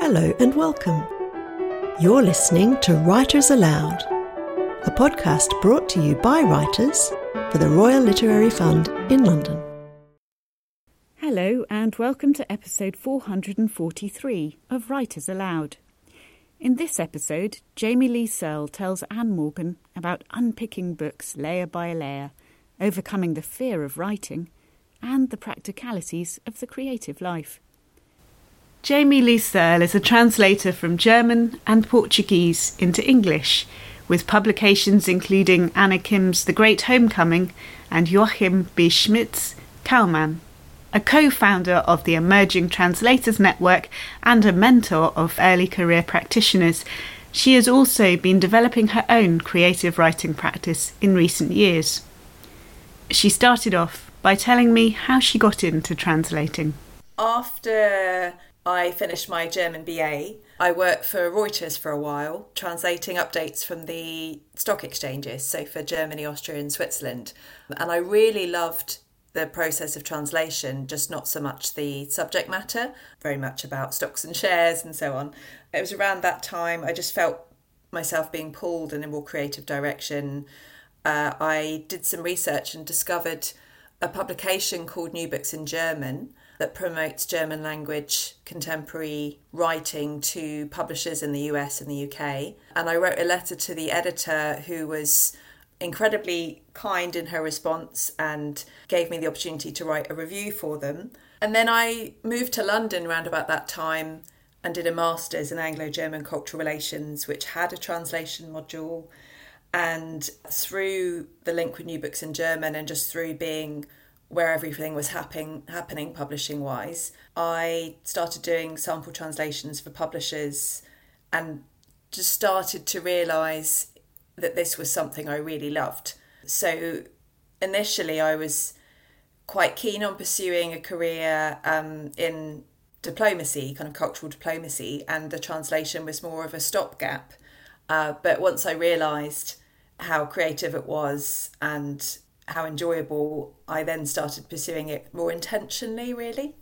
Hello and welcome. You're listening to Writers Aloud, a podcast brought to you by writers for the Royal Literary Fund in London. Hello, and welcome to episode 443 of Writers Aloud. In this episode, Jamie Lee Searle tells Ann Morgan about unpicking books layer by layer, overcoming the fear of writing, and the practicalities of the creative life. Jamie Lee Searle is a translator from German and Portuguese into English, with publications including Anna Kim's The Great Homecoming and Joachim B. Schmidt's Kalmann. A co founder of the Emerging Translators Network and a mentor of early career practitioners, she has also been developing her own creative writing practice in recent years. She started off by telling me how she got into translating. After I finished my German BA. I worked for Reuters for a while, translating updates from the stock exchanges, so for Germany, Austria, and Switzerland. And I really loved the process of translation, just not so much the subject matter, very much about stocks and shares and so on. It was around that time I just felt myself being pulled in a more creative direction. Uh, I did some research and discovered a publication called New Books in German that promotes German language contemporary writing to publishers in the US and the UK. And I wrote a letter to the editor who was incredibly kind in her response and gave me the opportunity to write a review for them. And then I moved to London around about that time and did a master's in Anglo German cultural relations, which had a translation module. And through the link with New Books in German and just through being where everything was happening happening publishing wise i started doing sample translations for publishers and just started to realize that this was something i really loved. So initially i was quite keen on pursuing a career um, in diplomacy kind of cultural diplomacy and the translation was more of a stopgap. Uh, but once i realized how creative it was and how enjoyable I then started pursuing it more intentionally, really.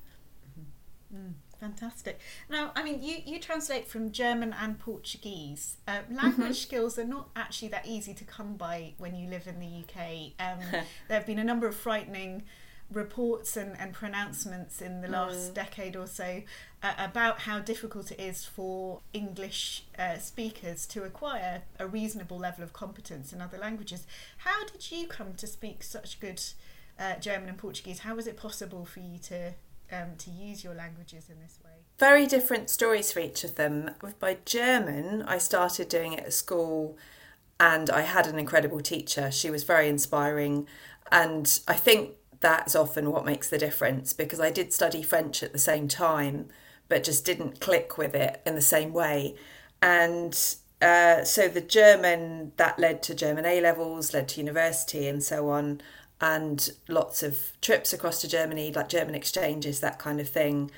Mm, fantastic. Now, I mean, you, you translate from German and Portuguese. Uh, language mm-hmm. skills are not actually that easy to come by when you live in the UK. Um, there have been a number of frightening reports and, and pronouncements in the last mm. decade or so uh, about how difficult it is for English uh, speakers to acquire a reasonable level of competence in other languages. How did you come to speak such good uh, German and Portuguese? How was it possible for you to um, to use your languages in this way? Very different stories for each of them. With my German, I started doing it at school and I had an incredible teacher. She was very inspiring. And I think that's often what makes the difference because I did study French at the same time, but just didn't click with it in the same way. And uh, so the German that led to German A levels, led to university, and so on, and lots of trips across to Germany, like German exchanges, that kind of thing.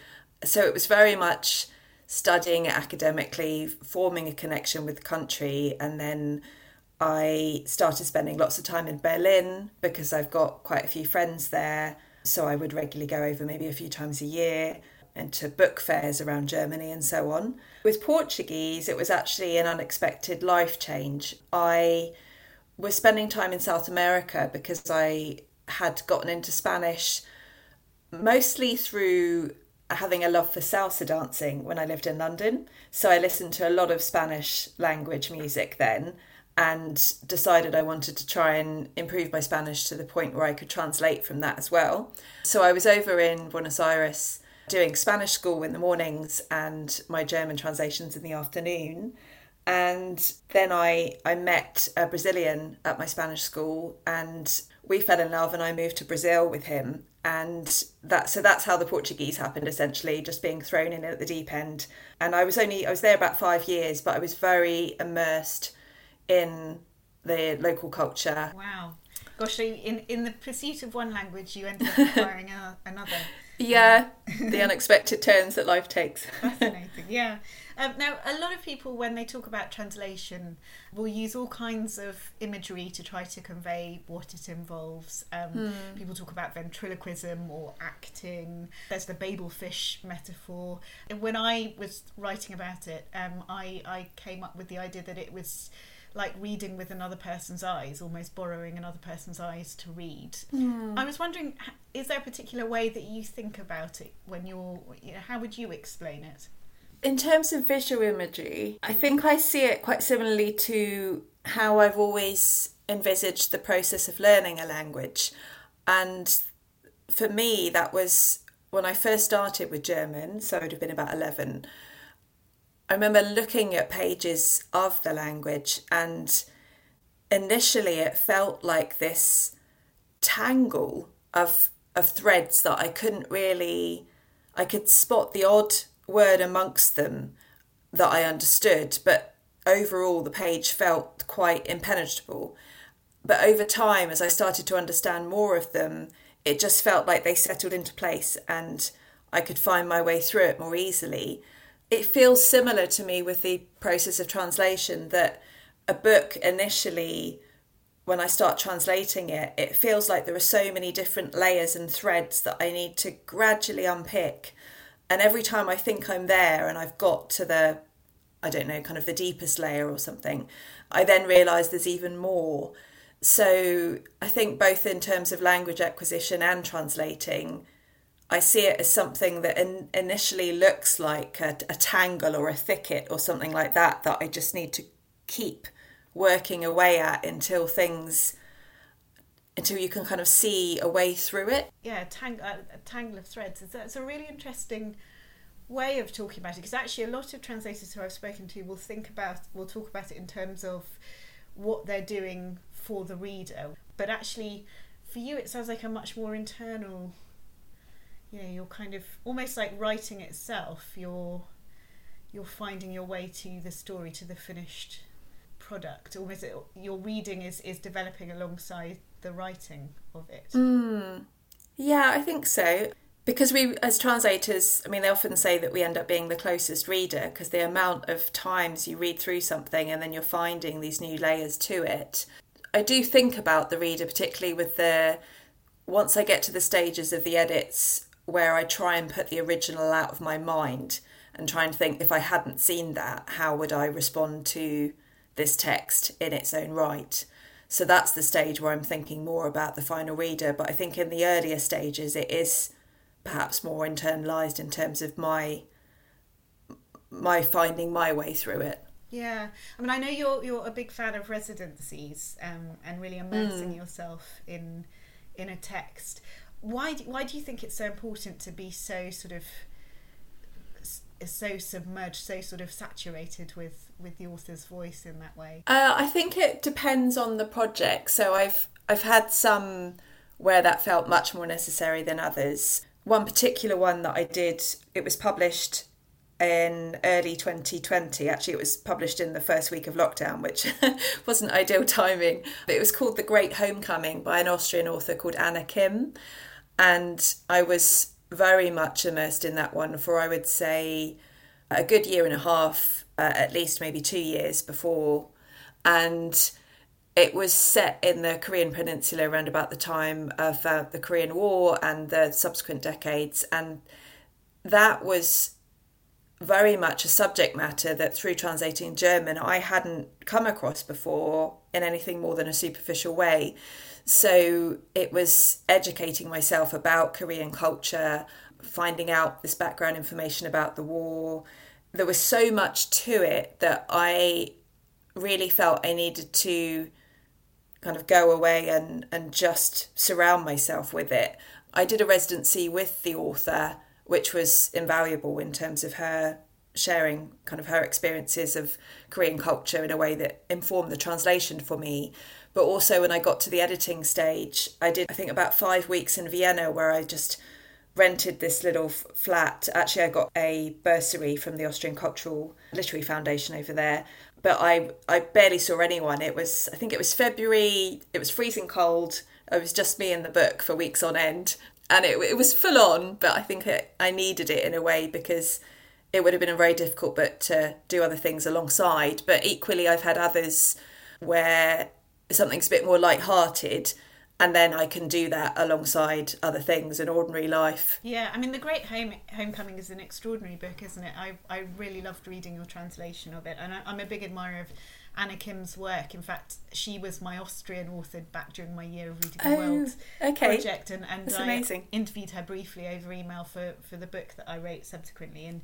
So it was very much studying academically, forming a connection with the country, and then I started spending lots of time in Berlin because I've got quite a few friends there. So I would regularly go over maybe a few times a year and to book fairs around Germany and so on. With Portuguese, it was actually an unexpected life change. I was spending time in South America because I had gotten into Spanish mostly through having a love for salsa dancing when I lived in London. So I listened to a lot of Spanish language music then and decided I wanted to try and improve my Spanish to the point where I could translate from that as well. So I was over in Buenos Aires doing Spanish school in the mornings and my German translations in the afternoon. And then I, I met a Brazilian at my Spanish school and we fell in love and I moved to Brazil with him. And that so that's how the Portuguese happened essentially, just being thrown in at the deep end. And I was only I was there about five years, but I was very immersed in the local culture. Wow. Gosh, so in, in the pursuit of one language, you end up acquiring a, another. Yeah, the unexpected turns that life takes. Fascinating, yeah. Um, now, a lot of people, when they talk about translation, will use all kinds of imagery to try to convey what it involves. Um, mm. People talk about ventriloquism or acting. There's the Babel fish metaphor. And when I was writing about it, um, I, I came up with the idea that it was like reading with another person's eyes, almost borrowing another person's eyes to read. Mm. I was wondering, is there a particular way that you think about it when you're, you know, how would you explain it? In terms of visual imagery, I think I see it quite similarly to how I've always envisaged the process of learning a language. And for me, that was when I first started with German, so I would have been about 11. I remember looking at pages of the language, and initially it felt like this tangle of of threads that I couldn't really I could spot the odd word amongst them that I understood, but overall the page felt quite impenetrable. But over time, as I started to understand more of them, it just felt like they settled into place and I could find my way through it more easily. It feels similar to me with the process of translation that a book initially, when I start translating it, it feels like there are so many different layers and threads that I need to gradually unpick and every time I think I'm there and I've got to the, I don't know, kind of the deepest layer or something, I then realise there's even more. So I think both in terms of language acquisition and translating, I see it as something that in, initially looks like a, a tangle or a thicket or something like that, that I just need to keep working away at until things until you can kind of see a way through it. Yeah, tang- uh, a tangle of threads. It's a really interesting way of talking about it because actually a lot of translators who I've spoken to will think about will talk about it in terms of what they're doing for the reader but actually for you it sounds like a much more internal you know you're kind of almost like writing itself you're you're finding your way to the story to the finished product almost it your reading is is developing alongside the writing of it. Mm. Yeah, I think so. Because we, as translators, I mean, they often say that we end up being the closest reader because the amount of times you read through something and then you're finding these new layers to it. I do think about the reader, particularly with the once I get to the stages of the edits where I try and put the original out of my mind and try and think if I hadn't seen that, how would I respond to this text in its own right? So that's the stage where I'm thinking more about the final reader. But I think in the earlier stages, it is perhaps more internalized in terms of my my finding my way through it. Yeah, I mean, I know you're you're a big fan of residencies um, and really immersing mm. yourself in in a text. Why do, why do you think it's so important to be so sort of so submerged, so sort of saturated with with the author's voice in that way? Uh, I think it depends on the project. So I've I've had some where that felt much more necessary than others. One particular one that I did, it was published in early 2020. Actually, it was published in the first week of lockdown, which wasn't ideal timing. But it was called The Great Homecoming by an Austrian author called Anna Kim. And I was very much immersed in that one for I would say a good year and a half, uh, at least maybe two years before. And it was set in the Korean Peninsula around about the time of uh, the Korean War and the subsequent decades. And that was very much a subject matter that through translating German I hadn't come across before in anything more than a superficial way. So it was educating myself about Korean culture, finding out this background information about the war. There was so much to it that I really felt I needed to kind of go away and, and just surround myself with it. I did a residency with the author, which was invaluable in terms of her sharing kind of her experiences of Korean culture in a way that informed the translation for me. But also, when I got to the editing stage, I did, I think, about five weeks in Vienna where I just rented this little flat. Actually, I got a bursary from the Austrian Cultural Literary Foundation over there. But I, I barely saw anyone. It was, I think it was February, it was freezing cold. It was just me and the book for weeks on end. and it, it was full on, but I think it, I needed it in a way because it would have been a very difficult but to do other things alongside. But equally, I've had others where something's a bit more light-hearted and then I can do that alongside other things in ordinary life. Yeah, I mean, The Great Home Homecoming is an extraordinary book, isn't it? I, I really loved reading your translation of it, and I, I'm a big admirer of Anna Kim's work. In fact, she was my Austrian author back during my year of reading the oh, world okay. project, and, and That's I amazing. interviewed her briefly over email for, for the book that I wrote subsequently. And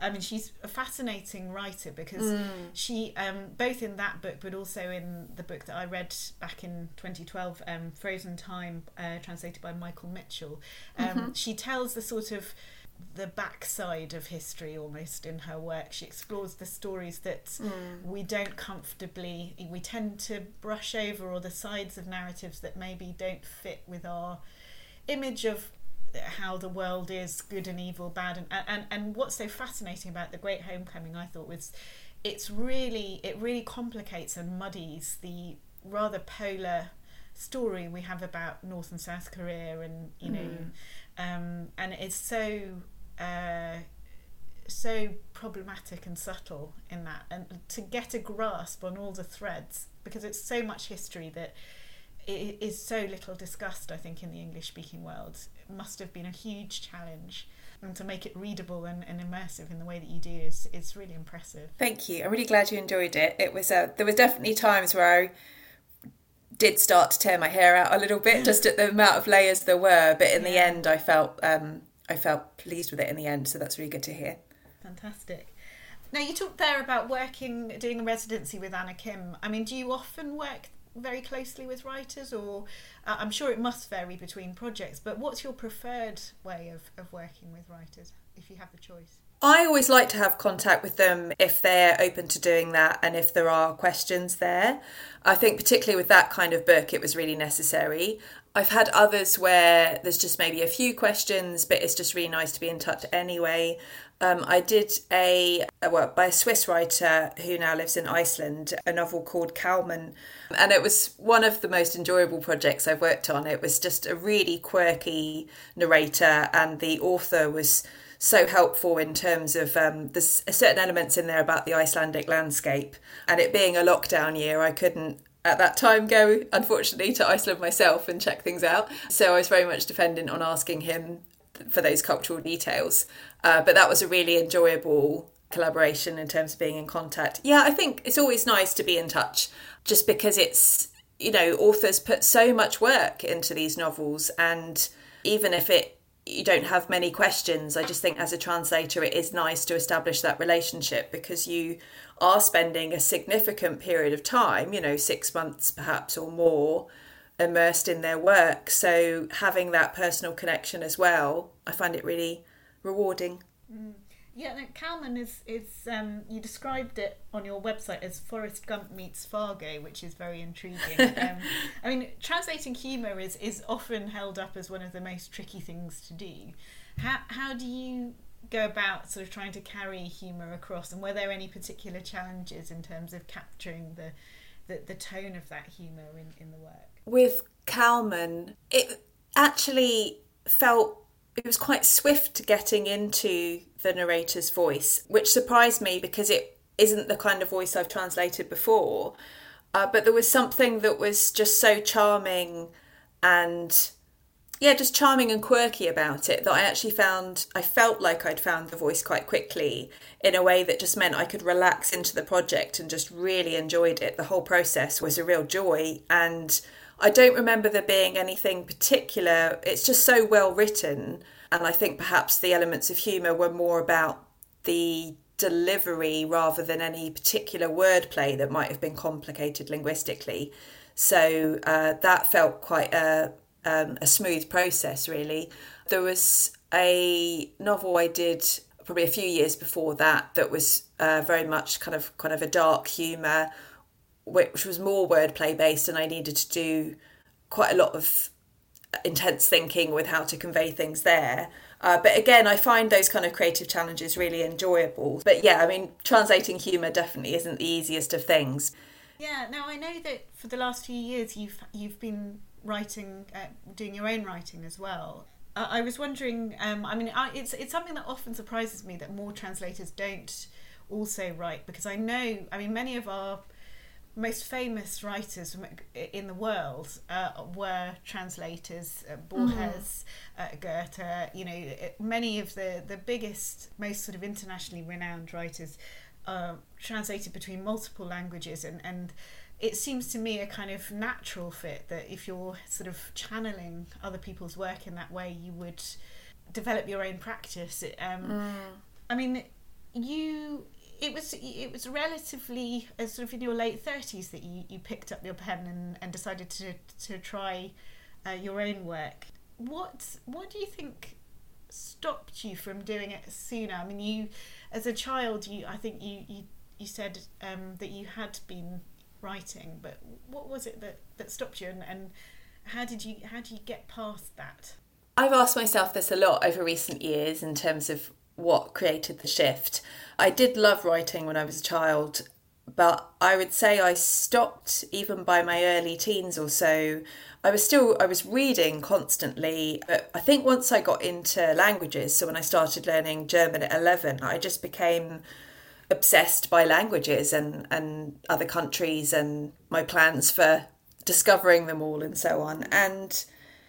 I mean, she's a fascinating writer because mm. she, um, both in that book, but also in the book that I read back in 2012, um, Frozen Time, uh, translated by Michael Mitchell, um, mm-hmm. she tells the sort of the backside of history almost in her work. She explores the stories that mm. we don't comfortably, we tend to brush over, or the sides of narratives that maybe don't fit with our image of how the world is good and evil, bad and and and what's so fascinating about the Great Homecoming, I thought was, it's really it really complicates and muddies the rather polar story we have about North and South Korea, and you know, mm. um, and it's so. Uh, so problematic and subtle in that, and to get a grasp on all the threads because it's so much history that it is so little discussed, I think, in the English speaking world. Must have been a huge challenge. And to make it readable and, and immersive in the way that you do is it's really impressive. Thank you. I'm really glad you enjoyed it. It was uh, there was definitely times where I did start to tear my hair out a little bit, just at the amount of layers there were. But in yeah. the end, I felt um, I felt pleased with it in the end. So that's really good to hear. Fantastic. Now you talked there about working, doing a residency with Anna Kim. I mean, do you often work very closely with writers, or uh, I'm sure it must vary between projects, but what's your preferred way of, of working with writers if you have the choice? I always like to have contact with them if they're open to doing that and if there are questions there. I think, particularly with that kind of book, it was really necessary. I've had others where there's just maybe a few questions, but it's just really nice to be in touch anyway. Um, I did a, a work by a Swiss writer who now lives in Iceland, a novel called Kalmann. And it was one of the most enjoyable projects I've worked on. It was just a really quirky narrator, and the author was so helpful in terms of um, there's certain elements in there about the Icelandic landscape. And it being a lockdown year, I couldn't at that time go, unfortunately, to Iceland myself and check things out. So I was very much dependent on asking him for those cultural details. Uh, but that was a really enjoyable collaboration in terms of being in contact. Yeah, I think it's always nice to be in touch just because it's, you know, authors put so much work into these novels and even if it you don't have many questions. I just think as a translator, it is nice to establish that relationship because you are spending a significant period of time, you know, six months perhaps or more, immersed in their work. So having that personal connection as well, I find it really rewarding. Mm. Yeah, no, Kalmann is is um, you described it on your website as Forrest Gump meets Fargo, which is very intriguing. um, I mean, translating humour is is often held up as one of the most tricky things to do. How how do you go about sort of trying to carry humour across, and were there any particular challenges in terms of capturing the the, the tone of that humour in, in the work? With Kalmann, it actually felt it was quite swift getting into the narrator's voice, which surprised me because it isn't the kind of voice I've translated before. Uh, but there was something that was just so charming and yeah, just charming and quirky about it that I actually found I felt like I'd found the voice quite quickly in a way that just meant I could relax into the project and just really enjoyed it. The whole process was a real joy and I don't remember there being anything particular. It's just so well written. And I think perhaps the elements of humour were more about the delivery rather than any particular wordplay that might have been complicated linguistically. So uh, that felt quite a, um, a smooth process, really. There was a novel I did probably a few years before that that was uh, very much kind of kind of a dark humour which was more wordplay based, and I needed to do quite a lot of intense thinking with how to convey things there. Uh, but again, I find those kind of creative challenges really enjoyable. But yeah, I mean, translating humour definitely isn't the easiest of things. Yeah. Now I know that for the last few years you've you've been writing, uh, doing your own writing as well. I was wondering. Um, I mean, I, it's it's something that often surprises me that more translators don't also write because I know. I mean, many of our most famous writers in the world uh, were translators. Uh, Borges, mm. uh, Goethe. You know, many of the the biggest, most sort of internationally renowned writers uh, translated between multiple languages and and it seems to me a kind of natural fit that if you're sort of channeling other people's work in that way, you would develop your own practice. Um, mm. I mean, you. It was it was relatively uh, sort of in your late thirties that you, you picked up your pen and, and decided to to try uh, your own work. What what do you think stopped you from doing it sooner? I mean, you as a child, you I think you you, you said um, that you had been writing, but what was it that, that stopped you and, and how did you how did you get past that? I've asked myself this a lot over recent years in terms of what created the shift. I did love writing when I was a child, but I would say I stopped even by my early teens or so. I was still I was reading constantly, but I think once I got into languages, so when I started learning German at 11, I just became obsessed by languages and, and other countries and my plans for discovering them all and so on. And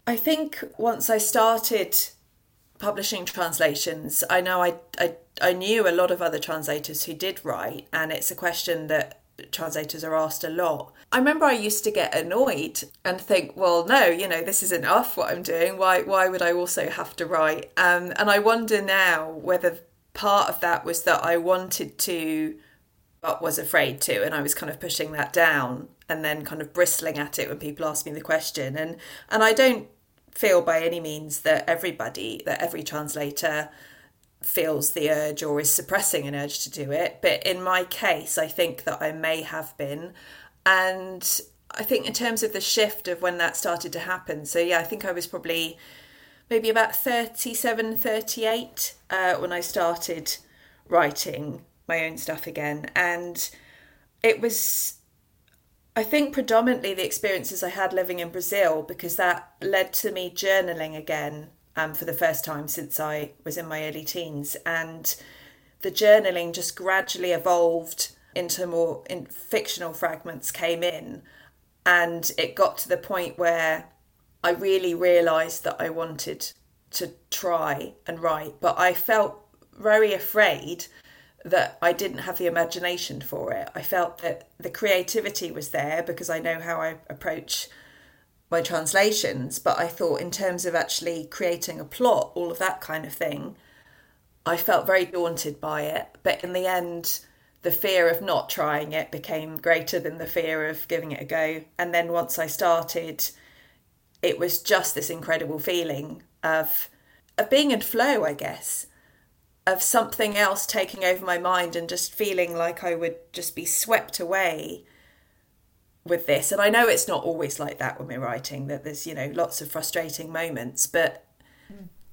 I think once I started publishing translations, I know I, I, I knew a lot of other translators who did write, and it's a question that translators are asked a lot. I remember I used to get annoyed and think, well, no, you know, this is enough what I'm doing. Why why would I also have to write? Um, and I wonder now whether part of that was that I wanted to, but was afraid to, and I was kind of pushing that down and then kind of bristling at it when people asked me the question. And and I don't feel by any means that everybody, that every translator feels the urge or is suppressing an urge to do it. But in my case, I think that I may have been. And I think in terms of the shift of when that started to happen, so yeah, I think I was probably maybe about 37, 38 uh, when I started writing my own stuff again. And it was, I think, predominantly the experiences I had living in Brazil because that led to me journaling again um, for the first time since I was in my early teens. And the journaling just gradually evolved into more in fictional fragments came in and it got to the point where I really realised that I wanted to try and write, but I felt very afraid that I didn't have the imagination for it. I felt that the creativity was there because I know how I approach my translations, but I thought in terms of actually creating a plot, all of that kind of thing, I felt very daunted by it. But in the end, the fear of not trying it became greater than the fear of giving it a go. And then once I started, it was just this incredible feeling of of being in flow, I guess, of something else taking over my mind and just feeling like I would just be swept away with this. And I know it's not always like that when we're writing, that there's, you know, lots of frustrating moments, but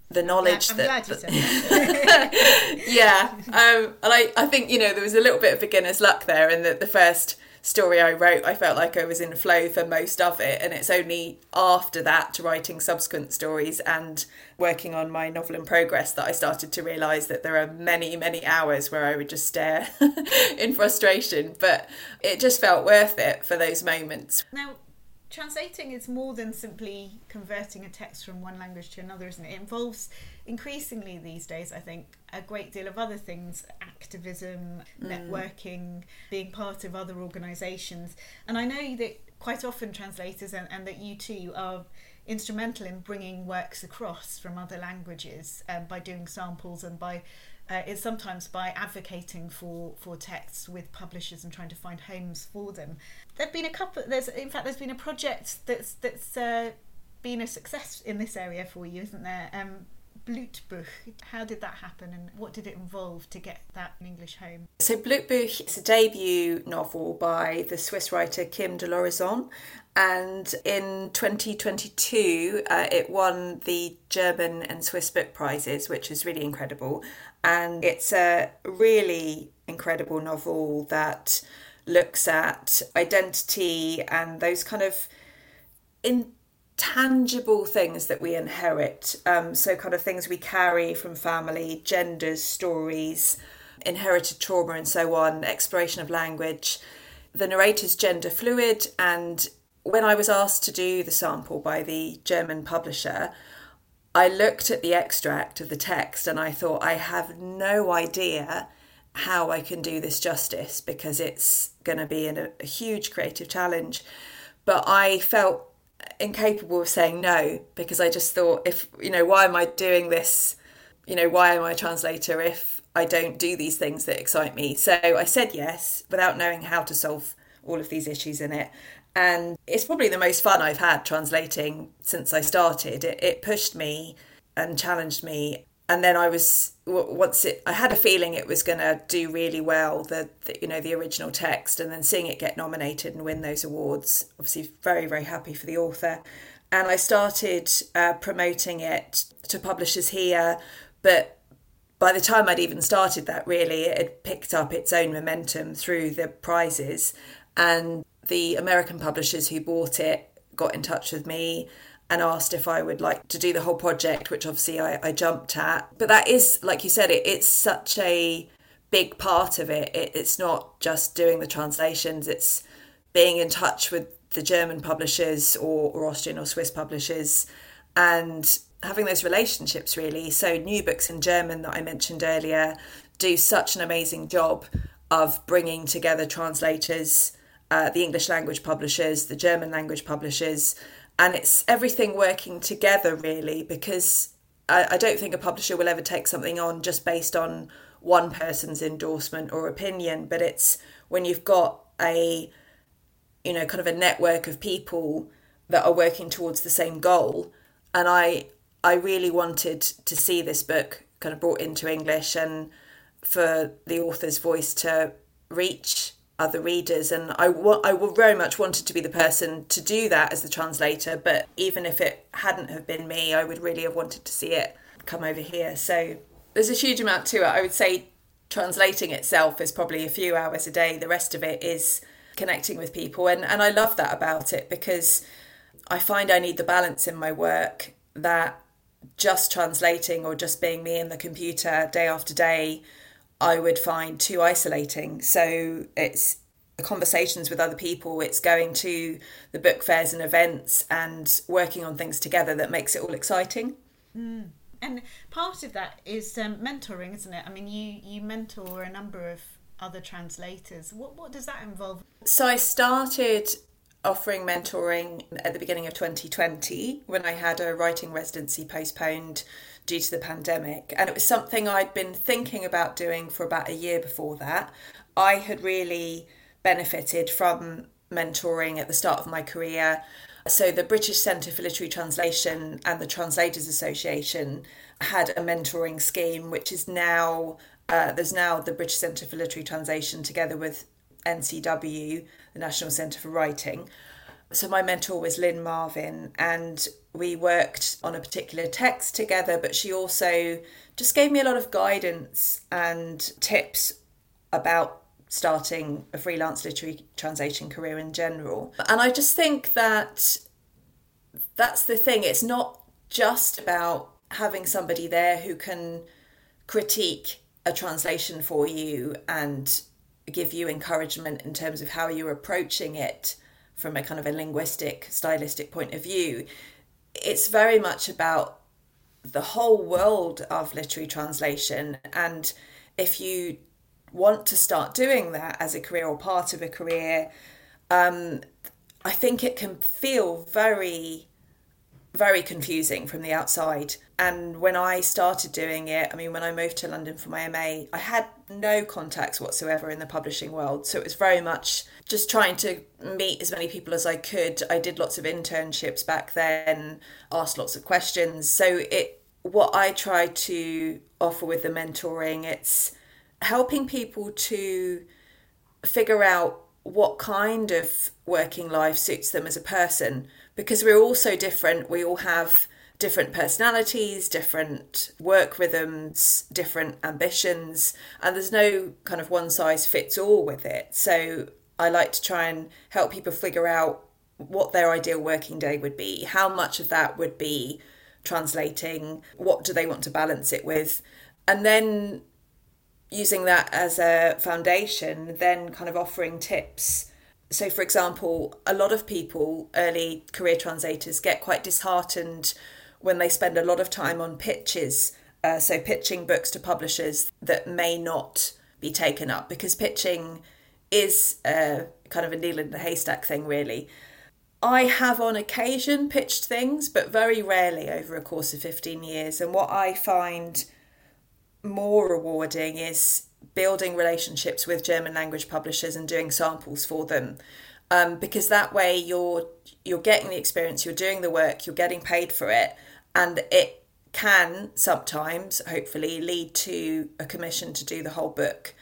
the knowledge I'm that, that yeah um, and I, I think you know there was a little bit of beginner's luck there in that the first story I wrote, I felt like I was in flow for most of it. And it's only after that, to writing subsequent stories and working on my novel in progress, that I started to realise that there are many, many hours where I would just stare in frustration. But it just felt worth it for those moments. Now, translating is more than simply converting a text from one language to another, isn't it? It involves increasingly these days, I think, a great deal of other things activism, mm. networking, being part of other organisations. And I know that quite often translators, and, and that you too, are instrumental in bringing works across from other languages um, by doing samples and by uh, it's sometimes by advocating for for texts with publishers and trying to find homes for them. There've been a couple. There's in fact there's been a project that's that's uh, been a success in this area for you, isn't there? Um, Blutbuch. How did that happen and what did it involve to get that in English home? So, Blutbuch is a debut novel by the Swiss writer Kim de l'Horizon. And in 2022, uh, it won the German and Swiss book prizes, which is really incredible. And it's a really incredible novel that looks at identity and those kind of in tangible things that we inherit. Um, so, kind of things we carry from family, genders, stories, inherited trauma, and so on, exploration of language. The narrator's gender fluid, and when I was asked to do the sample by the German publisher, I looked at the extract of the text and I thought, I have no idea how I can do this justice because it's going to be a, a huge creative challenge. But I felt incapable of saying no because I just thought, if, you know, why am I doing this? You know, why am I a translator if I don't do these things that excite me? So I said yes without knowing how to solve all of these issues in it. And it's probably the most fun I've had translating since I started. It, it pushed me and challenged me. And then I was once it, I had a feeling it was going to do really well. The, the, you know the original text, and then seeing it get nominated and win those awards. Obviously, very very happy for the author. And I started uh, promoting it to publishers here, but by the time I'd even started that, really, it had picked up its own momentum through the prizes. And the American publishers who bought it got in touch with me and asked if I would like to do the whole project, which obviously I, I jumped at. But that is, like you said, it, it's such a big part of it. it. It's not just doing the translations, it's being in touch with the German publishers or, or Austrian or Swiss publishers and having those relationships really. So, New Books in German that I mentioned earlier do such an amazing job of bringing together translators uh, the English language publishers, the German language publishers, and it's everything working together really because I, I don't think a publisher will ever take something on just based on one person's endorsement or opinion, but it's when you've got a you know kind of a network of people that are working towards the same goal. And i i really wanted to see this book kind of brought into english and for the author's voice to reach other readers and I, I very much wanted to be the person to do that as the translator but even if it hadn't have been me I would really have wanted to see it come over here. So there's a huge amount to it. I would say translating itself is probably a few hours a day. The rest of it is connecting with people and, and I love that about it because I find I need the balance in my work that just translating or just being me in the computer day after day I would find too isolating. So it's conversations with other people, it's going to the book fairs and events and working on things together that makes it all exciting. Mm. And part of that is um, mentoring, isn't it? I mean, you, you mentor a number of other translators. What, what does that involve? So I started offering mentoring at the beginning of 2020 when I had a writing residency postponed due to the pandemic. And it was something I'd been thinking about doing for about a year before that. I had really benefited from mentoring at the start of my career. So, the British Centre for Literary Translation and the Translators Association had a mentoring scheme, which is now uh, there's now the British Centre for Literary Translation together with NCW, the National Centre for Writing. So, my mentor was Lyn Marven, and we worked on a particular text together, but she also just gave me a lot of guidance and tips about starting a freelance literary translation career in general. And I just think that that's the thing. It's not just about having somebody there who can critique a translation for you and give you encouragement in terms of how you're approaching it from a kind of a linguistic, stylistic point of view it's very much about the whole world of literary translation. And if you want to start doing that as a career or part of a career, um, I think it can feel very, very confusing from the outside. And when I started doing it, I mean, when I moved to London for my MA, I had no contacts whatsoever in the publishing world. So it was very much just trying to meet as many people as I could. I did lots of internships back then, asked lots of questions. So it what I try to offer with the mentoring, it's helping people to figure out what kind of working life suits them as a person because we're all so different. We all have different personalities, different work rhythms, different ambitions, and there's no kind of one size fits all with it. So I like to try and help people figure out what their ideal working day would be, how much of that would be translating, what do they want to balance it with, and then using that as a foundation, then kind of offering tips. So, for example, a lot of people, early career translators, get quite disheartened when they spend a lot of time on pitches. Uh, so, pitching books to publishers that may not be taken up because pitching is a, kind of a needle in the haystack thing, really. I have on occasion pitched things, but very rarely over a course of 15 years. And what I find more rewarding is building relationships with German language publishers and doing samples for them. Um, because that way you're you're getting the experience, you're doing the work, you're getting paid for it, and it can sometimes, hopefully, lead to a commission to do the whole book.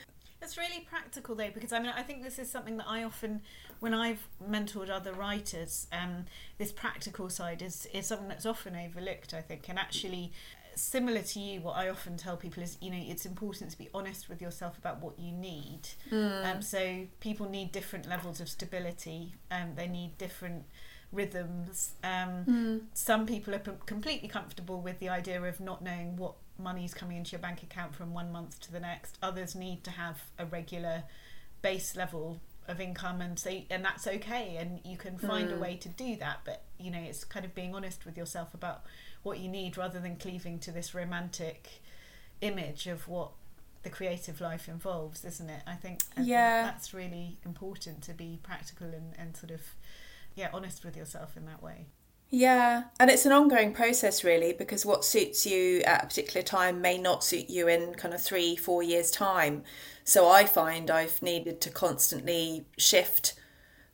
It's really practical though, because I mean, I think this is something that I often, when I've mentored other writers, um, this practical side is is something that's often overlooked. I think, and actually, similar to you, what I often tell people is, you know, it's important to be honest with yourself about what you need. Mm. Um, so people need different levels of stability. Um, they need different rhythms. Um, mm. Some people are p- completely comfortable with the idea of not knowing what money is coming into your bank account from one month to the next. Others need to have a regular base level of income and so and that's okay and you can find mm. a way to do that but you know it's kind of being honest with yourself about what you need rather than cleaving to this romantic image of what the creative life involves, isn't it? I think, I yeah. Think that's really important to be practical and, and sort of, yeah, honest with yourself in that way. Yeah, and it's an ongoing process really because what suits you at a particular time may not suit you in kind of three, four years' time. So I find I've needed to constantly shift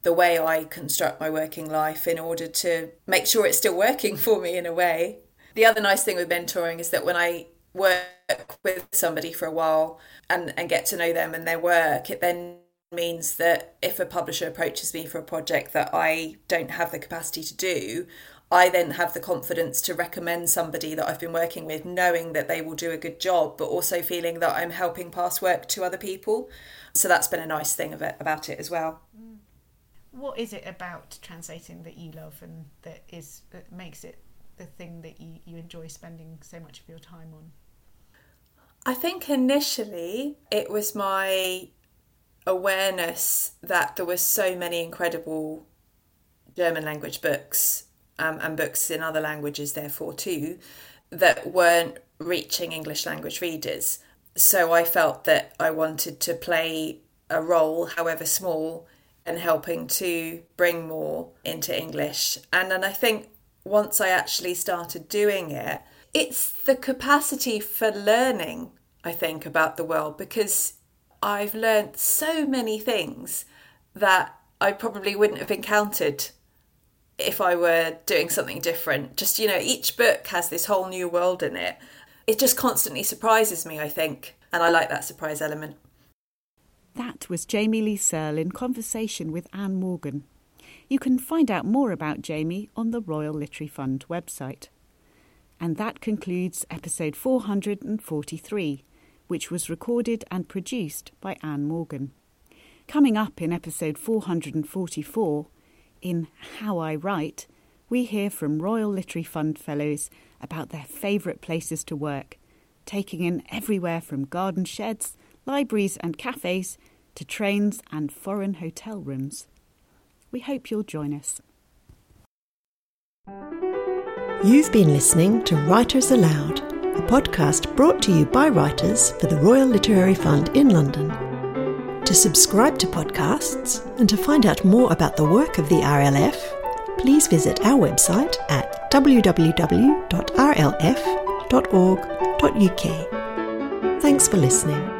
the way I construct my working life in order to make sure it's still working for me in a way. The other nice thing with mentoring is that when I work with somebody for a while and, and get to know them and their work, it then means that if a publisher approaches me for a project that I don't have the capacity to do, I then have the confidence to recommend somebody that I've been working with, knowing that they will do a good job, but also feeling that I'm helping pass work to other people. So that's been a nice thing about it as well. Mm what is it about translating that you love and that is that makes it the thing that you, you enjoy spending so much of your time on? I think initially it was my awareness that there were so many incredible German language books um, and books in other languages, therefore, too, that weren't reaching English language readers. So I felt that I wanted to play a role, however small, and helping to bring more into English. And then I think once I actually started doing it, it's the capacity for learning, I think, about the world because I've learned so many things that I probably wouldn't have encountered if I were doing something different. Just, you know, each book has this whole new world in it. It just constantly surprises me, I think. And I like that surprise element. That was Jamie Lee Searle in conversation with Ann Morgan. You can find out more about Jamie on the Royal Literary Fund website. And that concludes episode 443, which was recorded and produced by Ann Morgan. Coming up in episode 444, in How I Write, we hear from Royal Literary Fund Fellows about their favourite places to work, taking in everywhere from garden sheds libraries and cafes to trains and foreign hotel rooms. We hope you'll join us. You've been listening to Writers Aloud, a podcast brought to you by writers for the Royal Literary Fund in London. To subscribe to podcasts and to find out more about the work of the RLF, please visit our website at www.rlf.org.uk. Thanks for listening.